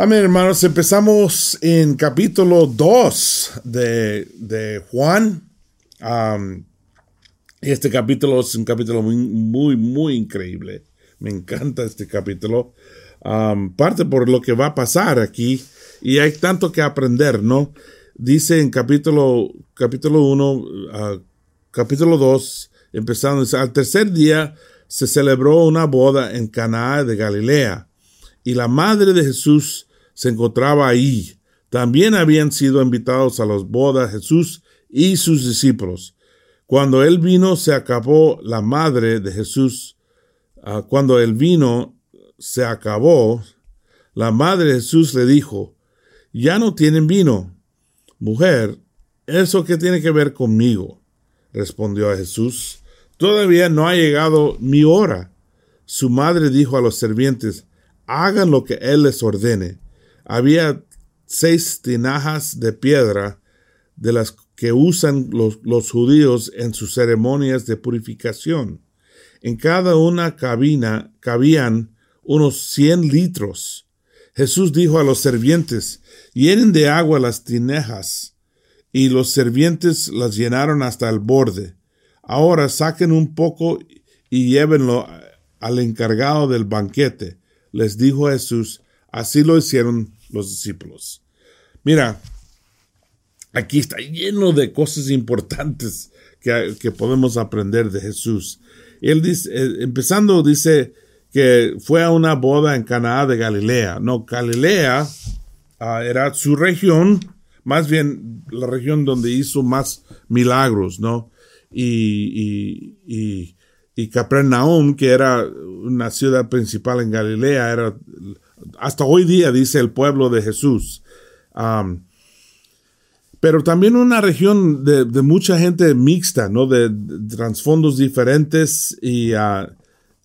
Amén, hermanos. Empezamos en capítulo 2 de, Juan. este capítulo es un capítulo muy, muy, muy increíble. Me encanta este capítulo. parte por lo que va a pasar aquí. Y hay tanto que aprender, ¿no? Dice en capítulo, capítulo 1, ah, capítulo 2, empezando, al tercer día se celebró una boda en Canaá de Galilea. Y la madre de Jesús se encontraba ahí. También habían sido invitados a las bodas Jesús y sus discípulos. Cuando él vino, se acabó la madre de Jesús. Ah, cuando él vino, se acabó. La madre de Jesús le dijo, ya no tienen vino. Mujer, ¿eso qué tiene que ver conmigo? Respondió a Jesús, todavía no ha llegado mi hora. Su madre dijo a los servientes, hagan lo que él les ordene. Había seis tinajas de piedra de las que usan los, judíos en sus ceremonias de purificación. En cada una cabina cabían unos cien litros. Jesús dijo a los servientes, llenen de agua las tinajas, y los servientes las llenaron hasta el borde. Ahora saquen un poco y llévenlo al encargado del banquete. Les dijo Jesús, así lo hicieron los discípulos. Mira, aquí está lleno de cosas importantes que, podemos aprender de Jesús. Él dice, eh, empezando, dice que fue a una boda en Canaá de Galilea. No, Galilea ah, era su región, más bien la región donde hizo más milagros, ¿no? Y, y, y Capernaum, que era una ciudad principal en Galilea, era hasta hoy día dice el pueblo de Jesús. pero también una región de, mucha gente mixta, ¿no? De, trasfondos diferentes y, ah,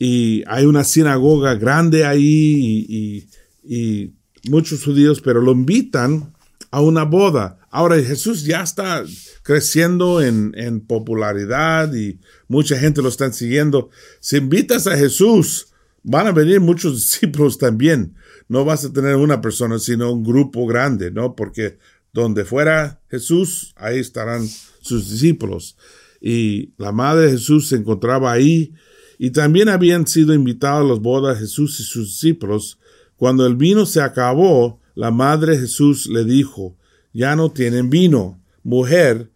hay una sinagoga grande ahí y, muchos judíos, pero lo invitan a una boda. Ahora Jesús ya está creciendo en, en popularidad y mucha gente lo está siguiendo. Si invitas a Jesús, van a venir muchos discípulos también no vas a tener una persona, sino un grupo grande, ¿no? Porque donde fuera Jesús, ahí estarán sus discípulos. Y la madre de Jesús se encontraba ahí, y también habían sido invitados a las bodas Jesús y sus discípulos. Cuando el vino se acabó, la madre Jesús le dijo, ya no tienen vino. Mujer,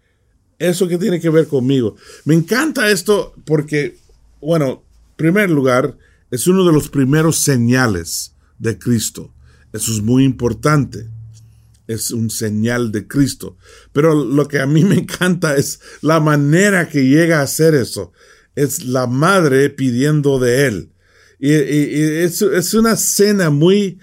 ¿eso qué tiene que ver conmigo? Me encanta esto porque, bueno, en primer lugar, es uno de los primeros señales de Cristo. Eso es muy importante. Es un señal de Cristo. Pero lo que a mí me encanta es la manera que llega a hacer eso. Es la madre pidiendo de él. Y, es, una cena muy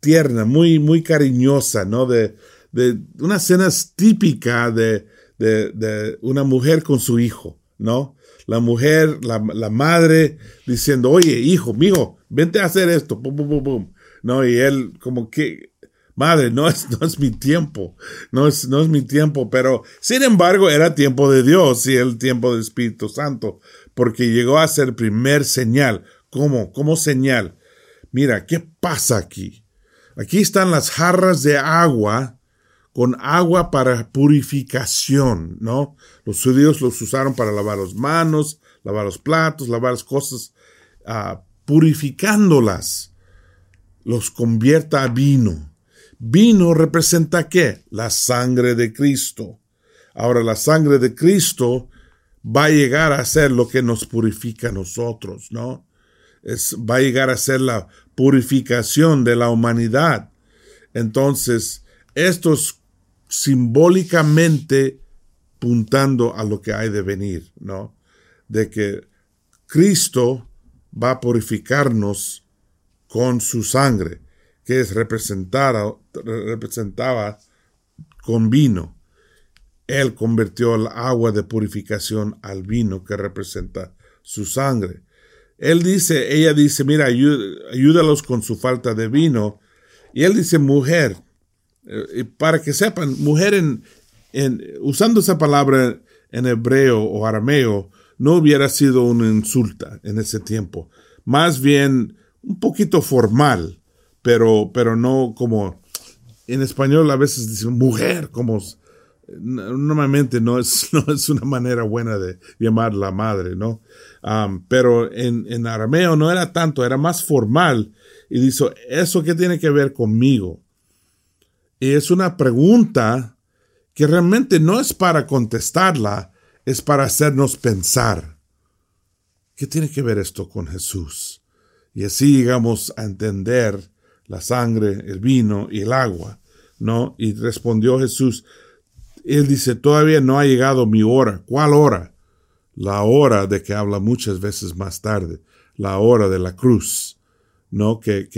tierna, muy, muy cariñosa, ¿no? De, de una cena típica de, de, una mujer con su hijo, ¿no? La mujer, la, la madre diciendo, oye, hijo, mijo, vente a hacer esto, pum, pum, pum, No, y él como que, madre, no es, no es mi tiempo, no es, no es mi tiempo, pero sin embargo era tiempo de Dios y el tiempo del Espíritu Santo, porque llegó a ser primer señal. ¿Cómo? ¿Cómo señal? Mira, ¿qué pasa aquí? Aquí están las jarras de agua con agua para purificación, ¿no? Los judíos los usaron para lavar las manos, lavar los platos, lavar las cosas uh, purificándolas, los convierta a vino. Vino representa qué? La sangre de Cristo. Ahora la sangre de Cristo va a llegar a ser lo que nos purifica a nosotros, ¿no? Va a llegar a ser la purificación de la humanidad. Entonces, esto es simbólicamente puntando a lo que hay de venir, ¿no? De que Cristo va a purificarnos con su sangre, que es representada, representaba con vino. Él convirtió el agua de purificación al vino que representa su sangre. Él dice, ella dice, mira, ayúdalos con su falta de vino. Y él dice, mujer, eh, para que sepan, mujer en, en, usando esa palabra en hebreo o arameo, no hubiera sido una insulta en ese tiempo, más bien un poquito formal, pero, pero no como en español a veces dicen mujer, como normalmente no es, no es una manera buena de llamar la madre, ¿no? pero en, en, arameo no era tanto, era más formal. Y dice, ¿eso qué tiene que ver conmigo? Y es una pregunta que realmente no es para contestarla, es para hacernos pensar. ¿Qué tiene que ver esto con Jesús? Y así llegamos a entender la sangre, el vino y el agua, ¿no? Y respondió Jesús, él dice, todavía no ha llegado mi hora. ¿Cuál hora? La hora de que habla muchas veces más tarde, la hora de la cruz, ¿no? Que,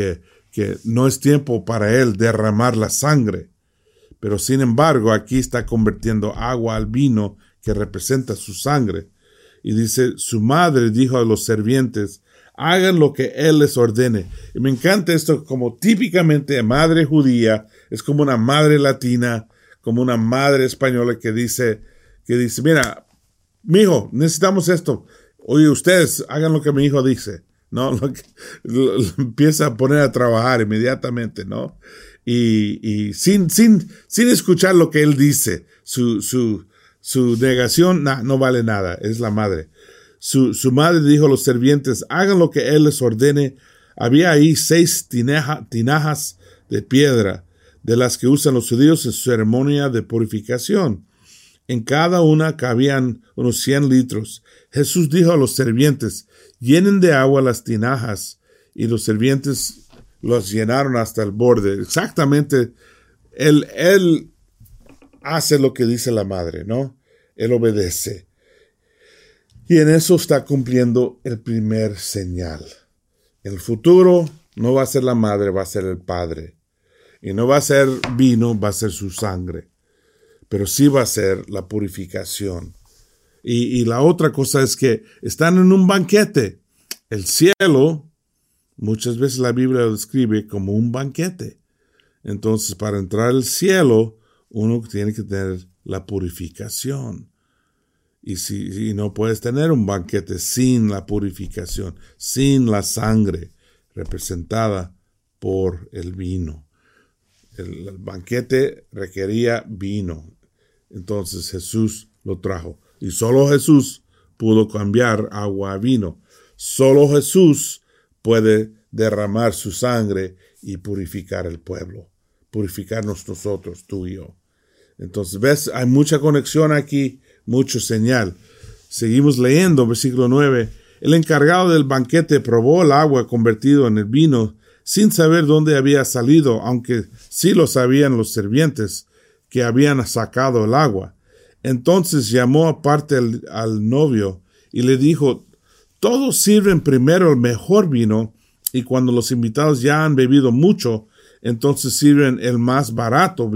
no es tiempo para él derramar la sangre. Pero sin embargo, aquí está convirtiendo agua al vino que representa su sangre. Y dice, su madre dijo a los servientes, hagan lo que él les ordene. Y me encanta esto como típicamente madre judía, es como una madre latina, como una madre española que dice, que dice, mira, mi hijo, necesitamos esto. Oye, ustedes hagan lo que mi hijo dice, ¿no? Empieza a poner a trabajar inmediatamente, ¿no? Y, y sin, sin, sin escuchar lo que él dice, su, su, su negación no vale nada, es la madre. Su, su, madre dijo a los servientes, hagan lo que él les ordene. Había ahí seis tinajas de piedra de las que usan los judíos en su ceremonia de purificación. En cada una cabían unos cien litros. Jesús dijo a los servientes, llenen de agua las tinajas, y los servientes los llenaron hasta el borde. Exactamente, él, él hace lo que dice la madre, ¿no? Él obedece. Y en eso está cumpliendo el primer señal. El futuro no va a ser la madre, va a ser el padre. Y no va a ser vino, va a ser su sangre. Pero sí va a ser la purificación. Y, la otra cosa es que están en un banquete. El cielo, muchas veces la Biblia lo describe como un banquete. Entonces, para entrar al cielo, uno tiene que tener la purificación. Y si no puedes tener un banquete sin la purificación, sin la sangre representada por el vino el banquete requería vino. Entonces Jesús lo trajo. Y solo Jesús pudo cambiar agua a vino. Solo Jesús puede derramar su sangre y purificar el pueblo, purificarnos nosotros, tú y yo. Entonces, ves, hay mucha conexión aquí, mucho señal. Seguimos leyendo, versículo 9. El encargado del banquete probó el agua convertido en el vino sin saber dónde había salido, aunque sí lo sabían los sirvientes que habían sacado el agua. Entonces llamó aparte al, novio y le dijo, todos sirven primero el mejor vino, y cuando los invitados ya han bebido mucho, entonces sirven el más barato,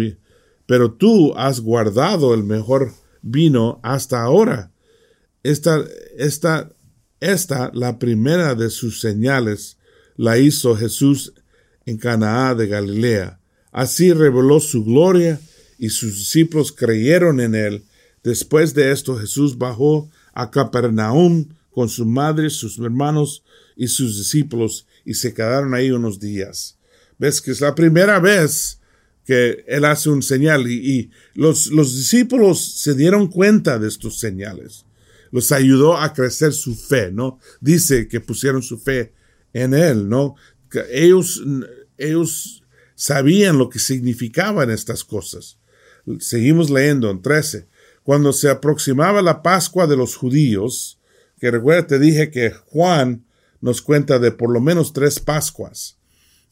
pero tú has guardado el mejor vino hasta ahora. Esta, esta, esta, la primera de sus señales, la hizo Jesús en Canaá de Galilea. Así reveló su gloria y sus discípulos creyeron en él. Después de esto Jesús bajó a Capernaum con su madre, sus hermanos y sus discípulos y se quedaron ahí unos días. Ves que es la primera vez que él hace un señal y, los, los discípulos se dieron cuenta de estos señales. Los ayudó a crecer su fe, ¿no? Dice que pusieron su fe en él, ¿no? Ellos, ellos sabían lo que significaban estas cosas. Seguimos leyendo en 13. Cuando se aproximaba la Pascua de los judíos, que recuerda, te dije que Juan nos cuenta de por lo menos tres Pascuas.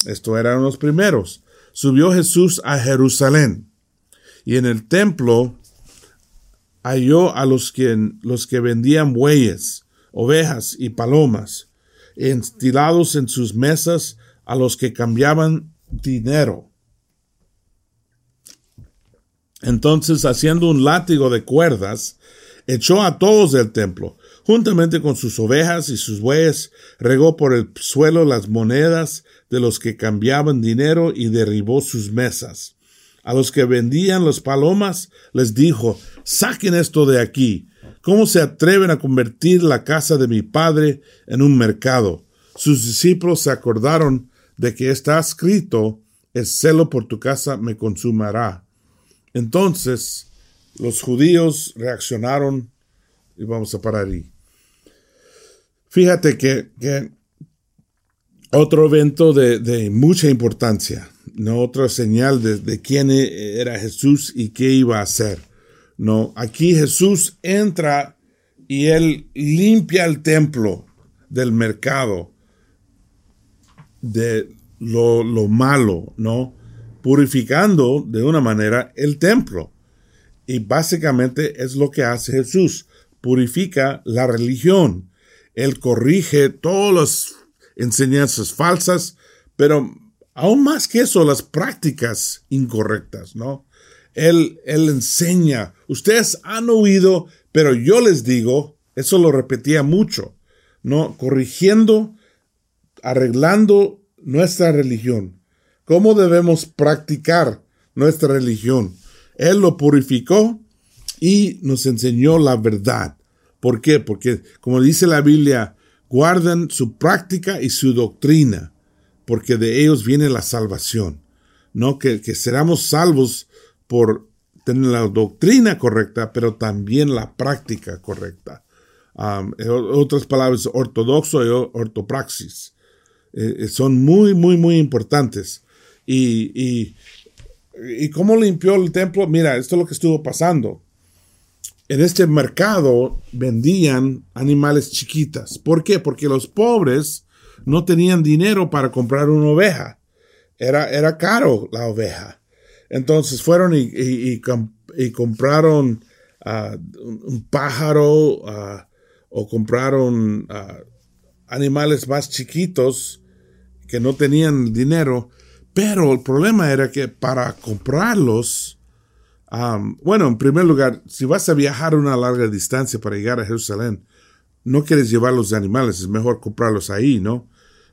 Estos eran los primeros. Subió Jesús a Jerusalén y en el templo halló a los que, los que vendían bueyes, ovejas y palomas estilados en sus mesas a los que cambiaban dinero. Entonces, haciendo un látigo de cuerdas, echó a todos del templo, juntamente con sus ovejas y sus bueyes, regó por el suelo las monedas de los que cambiaban dinero y derribó sus mesas. A los que vendían las palomas les dijo, saquen esto de aquí, ¿Cómo se atreven a convertir la casa de mi padre en un mercado? Sus discípulos se acordaron de que está escrito, el celo por tu casa me consumará. Entonces los judíos reaccionaron y vamos a parar ahí. Fíjate que, otro evento de, mucha importancia, ¿no? otra señal de, quién era Jesús y qué iba a hacer. ¿no? Aquí Jesús entra y él limpia el templo del mercado de lo malo, ¿no? Purificando de una manera el templo. Y básicamente es lo que hace Jesús. Purifica la religión. Él corrige todas las enseñanzas falsas, pero aún más que eso, las prácticas incorrectas, ¿no? Él, él enseña. Ustedes han oído, pero yo les digo, eso lo repetía mucho, ¿no? Corrigiendo, arreglando nuestra religión. ¿Cómo debemos practicar nuestra religión? Él lo purificó y nos enseñó la verdad. ¿Por qué? Porque, como dice la Biblia, guardan su práctica y su doctrina, porque de ellos viene la salvación. ¿No? Que, que seramos salvos por tener la doctrina correcta, pero también la práctica correcta. Um, otras palabras, ortodoxo y ortopraxis. Eh, eh, son muy, muy, muy importantes. Y, y, ¿Y cómo limpió el templo? Mira, esto es lo que estuvo pasando. En este mercado vendían animales chiquitas. ¿Por qué? Porque los pobres no tenían dinero para comprar una oveja. Era, era caro la oveja. Entonces fueron y, y, compraron uh, un pájaro uh, o compraron uh, animales más chiquitos que no tenían dinero pero el problema era que para comprarlos, bueno, en primer lugar, si vas a viajar una larga distancia para llegar a Jerusalén, no quieres llevar los animales, es mejor comprarlos ahí, ¿no?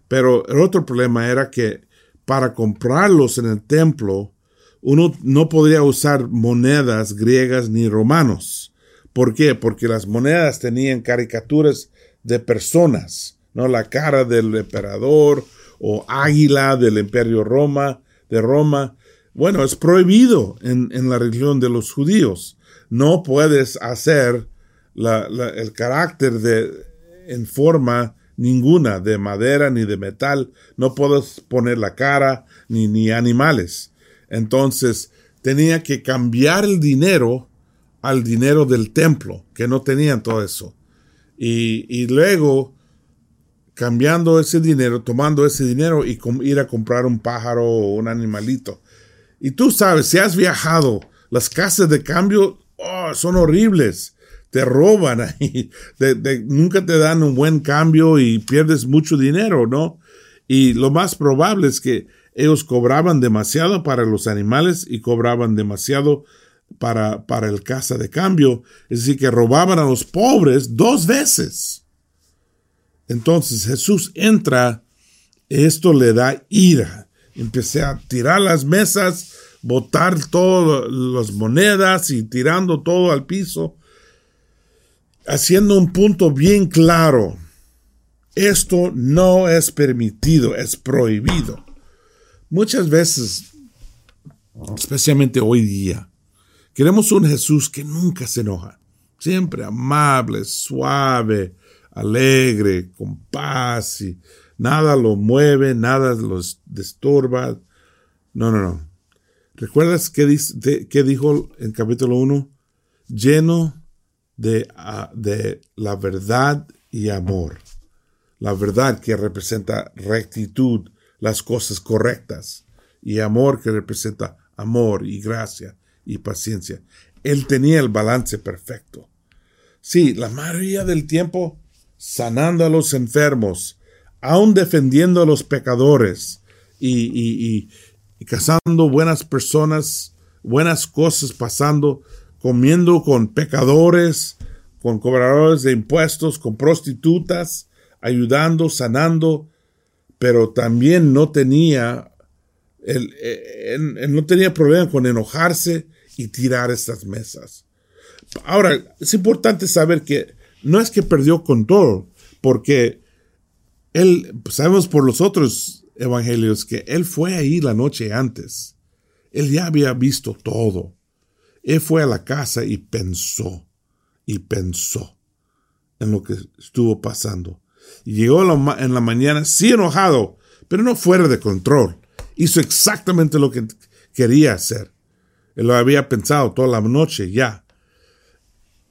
Pero el otro problema era que para comprarlos en el templo, uno no podría usar monedas griegas ni romanos. ¿Por qué? Porque las monedas tenían caricaturas de personas, ¿no? La cara del emperador o águila del imperio Roma, de Roma. Bueno, es prohibido en, la religión de los judíos. No puedes hacer el carácter de, en forma ninguna, de madera ni de metal. No puedes poner la cara ni, ni animales. Entonces, tenía que cambiar el dinero al dinero del templo, que no tenían todo eso. Y, y luego cambiando ese dinero, tomando ese dinero y ir a comprar un pájaro o un animalito. Y tú sabes, si has viajado, las casas de cambio oh, son horribles. Te roban ahí. nunca te dan un buen cambio y pierdes mucho dinero, ¿no? Y lo más probable es que ellos cobraban demasiado para los animales y cobraban demasiado para, para el casa de cambio. Es decir, que robaban a los pobres dos veces. Entonces Jesús entra, esto le da ira. Empecé a tirar las mesas, botar todas las monedas y tirando todo al piso, haciendo un punto bien claro. Esto no es permitido, es prohibido. Muchas veces, especialmente hoy día, queremos un Jesús que nunca se enoja, siempre amable, suave, alegre, con paz y nada lo mueve, nada los disturba. No, no, no. ¿Recuerdas qué, dijo en capítulo 1? Lleno de, ah, de la verdad y amor. La verdad que representa rectitud, las cosas correctas, y amor que representa amor y gracia y paciencia. Él tenía el balance perfecto. Sí, la mayoría del tiempo sanando a los enfermos, aún defendiendo a los pecadores y, y, cazando buenas personas, buenas cosas pasando, comiendo con pecadores, con cobradores de impuestos, con prostitutas, ayudando, sanando, pero también no tenía, él, no tenía problema con enojarse y tirar estas mesas. Ahora, es importante saber que no es que perdió control, porque él, sabemos por los otros evangelios que él fue ahí la noche antes. Él ya había visto todo. Él fue a la casa y pensó, y pensó en lo que estuvo pasando. Llegó en la mañana, sí enojado, pero no fuera de control. Hizo exactamente lo que quería hacer. Él lo había pensado toda la noche ya.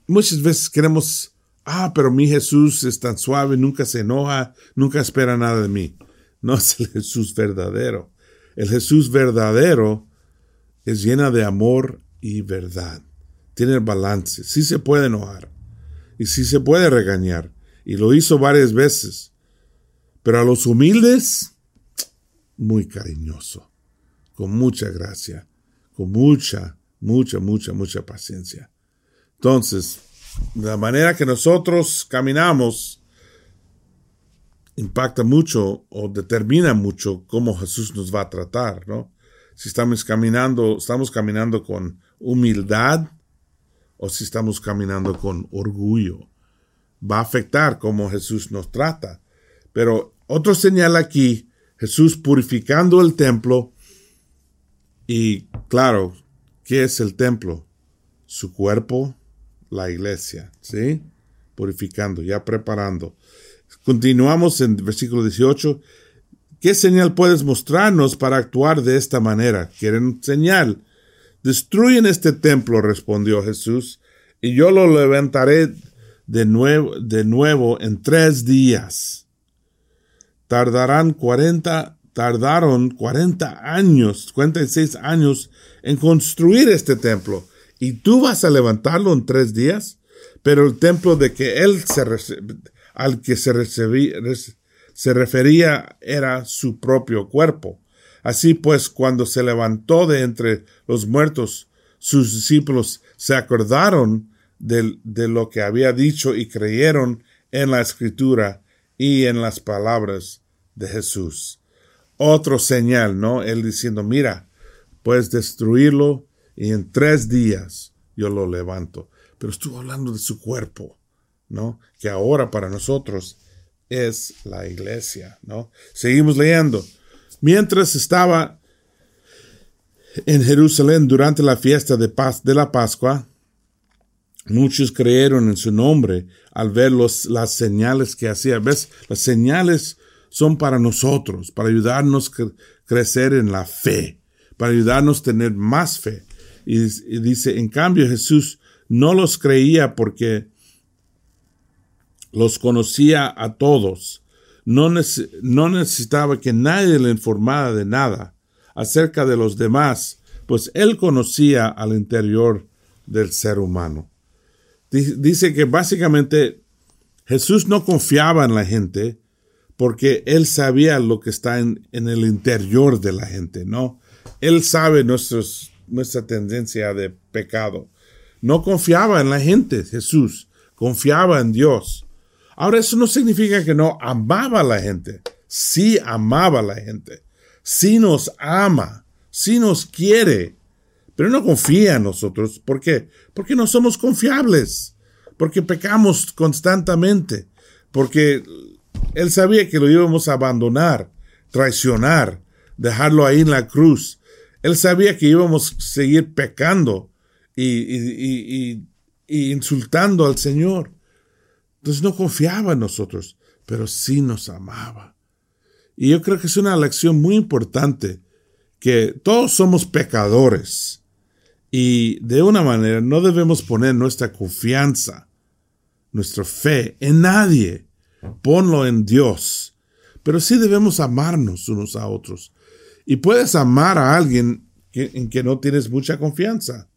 Muchas veces queremos, ah, pero mi Jesús es tan suave, nunca se enoja, nunca espera nada de mí. No es el Jesús verdadero. El Jesús verdadero es llena de amor y verdad. Tiene el balance. Sí se puede enojar. Y sí se puede regañar. Y lo hizo varias veces. Pero a los humildes, muy cariñoso. Con mucha gracia. Con mucha, mucha, mucha, mucha paciencia. Entonces, la manera que nosotros caminamos impacta mucho o determina mucho cómo Jesús nos va a tratar, ¿no? Si estamos caminando, estamos caminando con humildad o si estamos caminando con orgullo. Va a afectar cómo Jesús nos trata. Pero otro señal aquí, Jesús purificando el templo y claro, ¿qué es el templo? Su cuerpo, la iglesia, ¿sí? Purificando, ya preparando. Continuamos en versículo 18. ¿Qué señal puedes mostrarnos para actuar de esta manera? ¿Quieren señal? Destruyen este templo, respondió Jesús, y yo lo levantaré de nuevo, de nuevo en tres días. Tardarán cuarenta, tardaron cuarenta años, cuarenta y seis años en construir este templo y tú vas a levantarlo en tres días, pero el templo de que él se al que se, se refería era su propio cuerpo. Así pues, cuando se levantó de entre los muertos, sus discípulos se acordaron de, de lo que había dicho y creyeron en la escritura y en las palabras de Jesús. Otro señal, ¿no? Él diciendo, mira, puedes destruirlo y en tres días yo lo levanto. Pero estuvo hablando de su cuerpo, ¿no? Que ahora para nosotros es la iglesia, ¿no? Seguimos leyendo. Mientras estaba en Jerusalén durante la fiesta de, paz, de la Pascua, muchos creyeron en su nombre al ver los, las señales que hacía. ¿Ves? Las señales son para nosotros, para ayudarnos a crecer en la fe, para ayudarnos a tener más fe. Y, dice, en cambio Jesús no los creía porque los conocía a todos. No, no necesitaba que nadie le informara de nada acerca de los demás, pues él conocía al interior del ser humano. Dice que básicamente Jesús no confiaba en la gente porque él sabía lo que está en, en el interior de la gente, ¿no? Él sabe nuestros, nuestra tendencia de pecado. No confiaba en la gente, Jesús, confiaba en Dios. Ahora eso no significa que no amaba a la gente. Sí amaba a la gente. Sí nos ama. Sí nos quiere. Pero no confía en nosotros. ¿Por qué? Porque no somos confiables. Porque pecamos constantemente. Porque Él sabía que lo íbamos a abandonar, traicionar, dejarlo ahí en la cruz. Él sabía que íbamos a seguir pecando y, insultando al Señor. Entonces no confiaba en nosotros, pero sí nos amaba. Y yo creo que es una lección muy importante que todos somos pecadores y de una manera no debemos poner nuestra confianza, nuestra fe en nadie. Ponlo en Dios. Pero sí debemos amarnos unos a otros. Y puedes amar a alguien en que no tienes mucha confianza.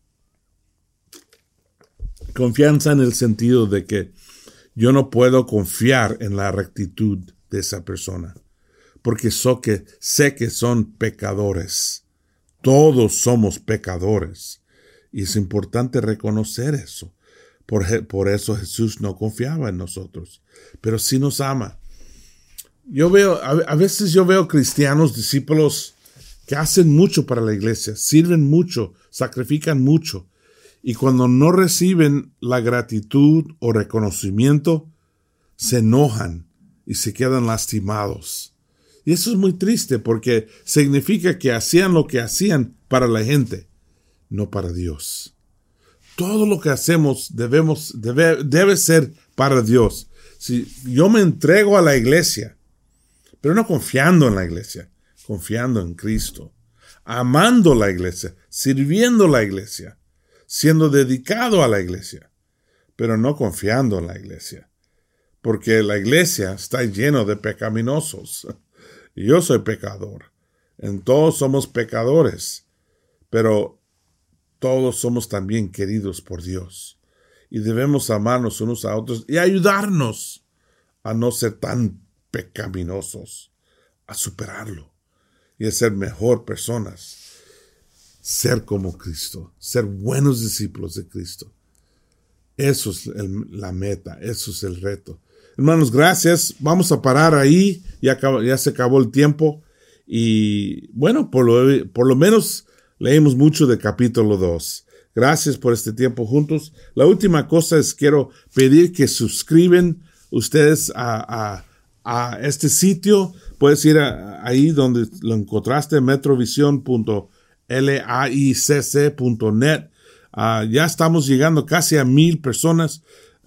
Confianza en el sentido de que yo no puedo confiar en la rectitud de esa persona, porque que, sé que son pecadores. Todos somos pecadores. Y es importante reconocer eso. Por, eso Jesús no confiaba en nosotros, pero sí nos ama. Yo veo, a veces yo veo cristianos, discípulos, que hacen mucho para la iglesia, sirven mucho, sacrifican mucho, y cuando no reciben la gratitud o reconocimiento, se enojan y se quedan lastimados. Y eso es muy triste porque significa que hacían lo que hacían para la gente, no para Dios. Todo lo que hacemos debemos, debe, debe ser para Dios. Si yo me entrego a la iglesia, pero no confiando en la iglesia, confiando en Cristo, amando la iglesia, sirviendo la iglesia, siendo dedicado a la iglesia, pero no confiando en la iglesia, porque la iglesia está lleno de pecaminosos. Yo soy pecador. En todos somos pecadores, pero todos somos también queridos por Dios. Y debemos amarnos unos a otros y ayudarnos a no ser tan pecaminosos, a superarlo y a ser mejor personas. Ser como Cristo, ser buenos discípulos de Cristo. Eso es la meta, eso es el reto. Hermanos, gracias. Vamos a parar ahí. Ya, se acabó el tiempo. Y bueno, por lo, menos leímos mucho de capítulo 2. Gracias por este tiempo juntos. La última cosa es quiero pedir que suscriben ustedes a, este sitio. Puedes ir ahí donde lo encontraste, metrovision.laicc.net. Ah, ya estamos llegando casi a mil personas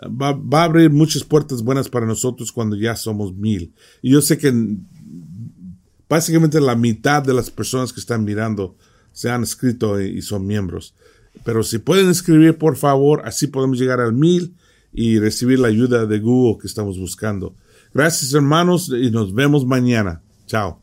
va, a abrir muchas puertas buenas para nosotros cuando ya somos mil. Y yo sé que básicamente la mitad de las personas que están mirando se han escrito y, son miembros. Pero si pueden escribir, por favor, así podemos llegar al mil y recibir la ayuda de Google que estamos buscando. Gracias hermanos y nos vemos mañana. Chao.